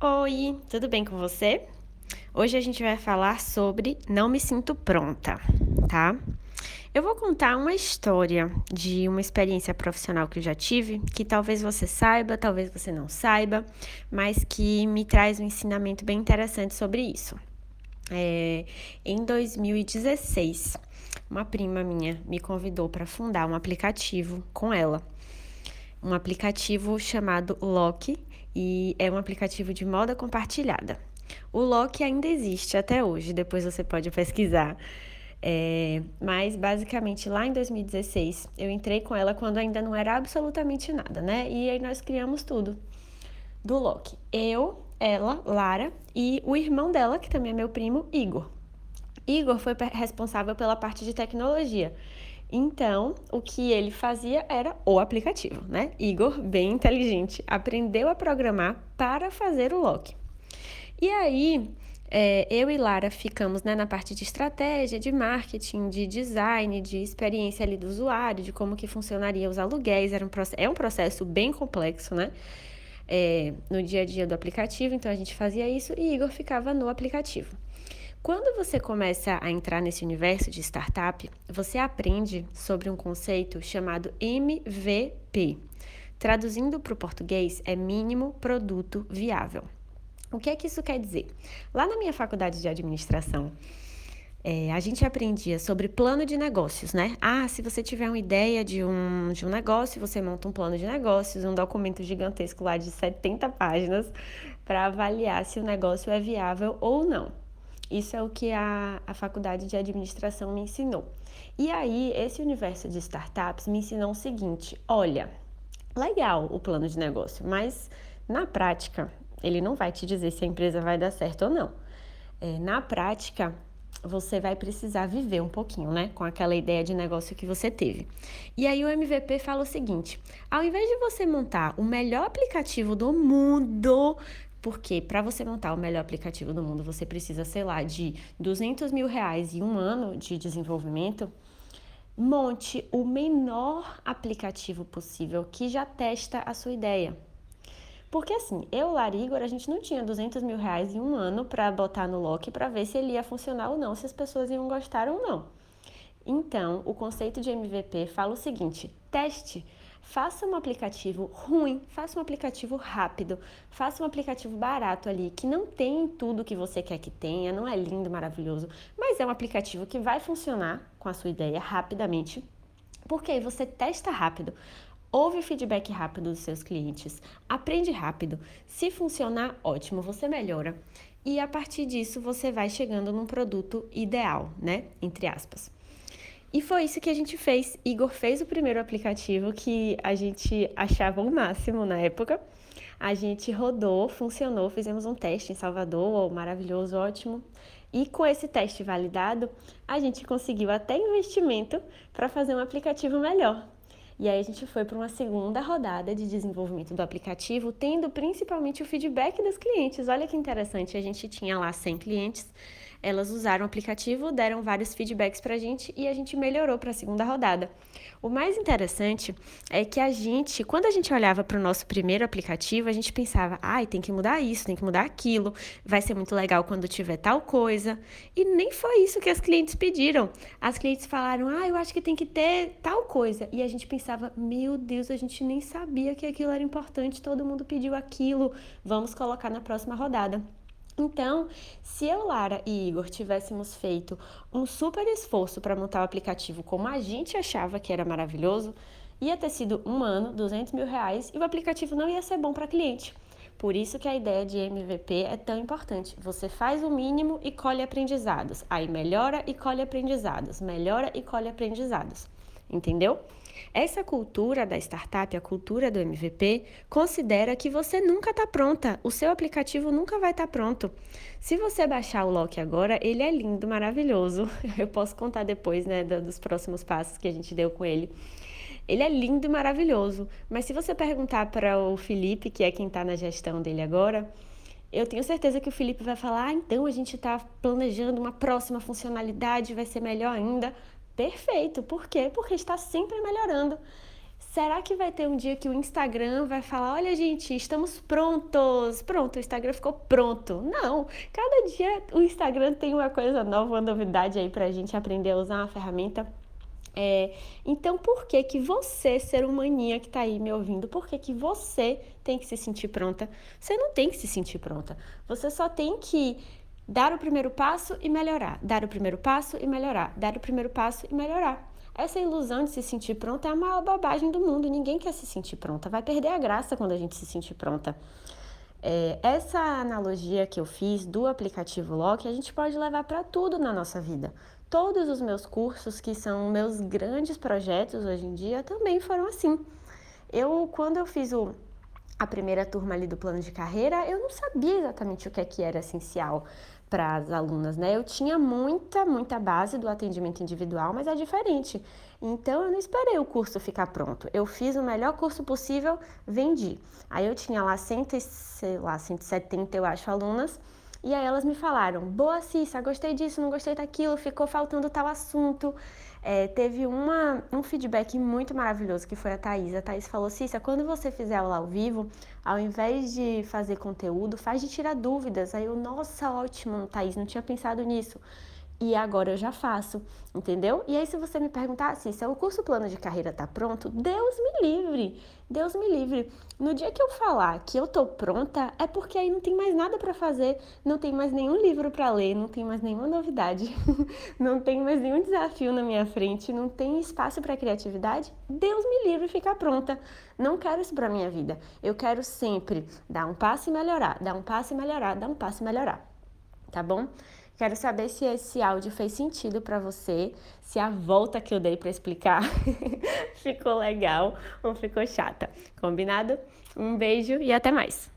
Oi, tudo bem com você? Hoje a gente vai falar sobre Não Me Sinto Pronta, tá? Eu vou contar uma história de uma experiência profissional que eu já tive, que talvez você saiba, talvez você não saiba, mas que me traz um ensinamento bem interessante sobre isso. É, em 2016, uma prima minha me convidou para fundar um aplicativo com ela. Um aplicativo chamado Loki, e é um aplicativo de moda compartilhada. O Loki ainda existe até hoje, depois você pode pesquisar. É, mas basicamente lá em 2016 eu entrei com ela quando ainda não era absolutamente nada, né? E aí nós criamos tudo do Loki. Eu, ela, Lara e o irmão dela, que também é meu primo, Igor. Igor foi responsável pela parte de tecnologia. Então, o que ele fazia era o aplicativo, né? Igor, bem inteligente, aprendeu a programar para fazer o Loki. E aí, é, eu e Lara ficamos né, na parte de estratégia, de marketing, de design, de experiência ali do usuário, de como que funcionaria os aluguéis. Era um, é um processo bem complexo, né? É, no dia a dia do aplicativo, então a gente fazia isso e Igor ficava no aplicativo. Quando você começa a entrar nesse universo de startup, você aprende sobre um conceito chamado MVP. Traduzindo para o português, é mínimo produto viável. O que é que isso quer dizer? Lá na minha faculdade de administração, é, a gente aprendia sobre plano de negócios, né? Ah, se você tiver uma ideia de um, de um negócio, você monta um plano de negócios, um documento gigantesco lá de 70 páginas para avaliar se o negócio é viável ou não. Isso é o que a, a faculdade de administração me ensinou. E aí, esse universo de startups me ensinou o seguinte: olha, legal o plano de negócio, mas na prática, ele não vai te dizer se a empresa vai dar certo ou não. É, na prática, você vai precisar viver um pouquinho, né, com aquela ideia de negócio que você teve. E aí o MVP fala o seguinte: ao invés de você montar o melhor aplicativo do mundo porque para você montar o melhor aplicativo do mundo, você precisa, sei lá, de 200 mil reais e um ano de desenvolvimento. Monte o menor aplicativo possível que já testa a sua ideia. Porque assim, eu, Larigor, a gente não tinha 200 mil reais em um ano para botar no Loki para ver se ele ia funcionar ou não, se as pessoas iam gostar ou não. Então, o conceito de MVP fala o seguinte: teste Faça um aplicativo ruim, faça um aplicativo rápido, faça um aplicativo barato ali, que não tem tudo que você quer que tenha, não é lindo, maravilhoso, mas é um aplicativo que vai funcionar com a sua ideia rapidamente, porque aí você testa rápido, ouve feedback rápido dos seus clientes, aprende rápido. Se funcionar, ótimo, você melhora. E a partir disso você vai chegando num produto ideal, né? Entre aspas. E foi isso que a gente fez. Igor fez o primeiro aplicativo que a gente achava o máximo na época. A gente rodou, funcionou, fizemos um teste em Salvador, maravilhoso, ótimo. E com esse teste validado, a gente conseguiu até investimento para fazer um aplicativo melhor. E aí a gente foi para uma segunda rodada de desenvolvimento do aplicativo, tendo principalmente o feedback dos clientes. Olha que interessante, a gente tinha lá 100 clientes elas usaram o aplicativo, deram vários feedbacks para a gente e a gente melhorou para a segunda rodada. O mais interessante é que a gente, quando a gente olhava para o nosso primeiro aplicativo, a gente pensava, ai, tem que mudar isso, tem que mudar aquilo, vai ser muito legal quando tiver tal coisa. E nem foi isso que as clientes pediram. As clientes falaram, ah, eu acho que tem que ter tal coisa. E a gente pensava, meu Deus, a gente nem sabia que aquilo era importante, todo mundo pediu aquilo, vamos colocar na próxima rodada. Então, se eu, Lara e Igor tivéssemos feito um super esforço para montar o aplicativo como a gente achava que era maravilhoso, ia ter sido um ano, 200 mil reais e o aplicativo não ia ser bom para cliente. Por isso que a ideia de MVP é tão importante. Você faz o mínimo e colhe aprendizados. Aí melhora e colhe aprendizados. Melhora e colhe aprendizados. Entendeu? Essa cultura da startup, a cultura do MVP, considera que você nunca está pronta, o seu aplicativo nunca vai estar tá pronto. Se você baixar o Loki agora, ele é lindo, maravilhoso. Eu posso contar depois, né, dos próximos passos que a gente deu com ele. Ele é lindo e maravilhoso, mas se você perguntar para o Felipe, que é quem está na gestão dele agora, eu tenho certeza que o Felipe vai falar: ah, então a gente está planejando uma próxima funcionalidade, vai ser melhor ainda. Perfeito. Por quê? Porque está sempre melhorando. Será que vai ter um dia que o Instagram vai falar: olha, gente, estamos prontos? Pronto, o Instagram ficou pronto. Não, cada dia o Instagram tem uma coisa nova, uma novidade aí pra gente aprender a usar uma ferramenta. É, então, por que que você, ser humaninha que tá aí me ouvindo, por que que você tem que se sentir pronta? Você não tem que se sentir pronta. Você só tem que dar o primeiro passo e melhorar, dar o primeiro passo e melhorar, dar o primeiro passo e melhorar. Essa ilusão de se sentir pronta é a maior bobagem do mundo. Ninguém quer se sentir pronta. Vai perder a graça quando a gente se sentir pronta. É, essa analogia que eu fiz do aplicativo Loki, a gente pode levar para tudo na nossa vida. Todos os meus cursos, que são meus grandes projetos hoje em dia, também foram assim. Eu, quando eu fiz o, a primeira turma ali do plano de carreira, eu não sabia exatamente o que, é que era essencial para as alunas, né? Eu tinha muita, muita base do atendimento individual, mas é diferente. Então eu não esperei o curso ficar pronto. Eu fiz o melhor curso possível, vendi. Aí eu tinha lá, cento, sei lá 170, eu acho, alunas. E aí elas me falaram: Boa, Cissa, gostei disso, não gostei daquilo, ficou faltando tal assunto. É, teve uma, um feedback muito maravilhoso que foi a Thaís. A Thaís falou: Cissa, quando você fizer aula ao vivo, ao invés de fazer conteúdo, faz de tirar dúvidas. Aí eu, nossa, ótimo, Thaís, não tinha pensado nisso e agora eu já faço, entendeu? E aí, se você me perguntar assim, se o curso plano de carreira tá pronto, Deus me livre, Deus me livre. No dia que eu falar que eu tô pronta, é porque aí não tem mais nada para fazer, não tem mais nenhum livro para ler, não tem mais nenhuma novidade, não tem mais nenhum desafio na minha frente, não tem espaço para criatividade. Deus me livre ficar pronta. Não quero isso para minha vida. Eu quero sempre dar um passo e melhorar, dar um passo e melhorar, dar um passo e melhorar. Tá bom? Quero saber se esse áudio fez sentido para você, se a volta que eu dei para explicar ficou legal ou ficou chata. Combinado? Um beijo e até mais.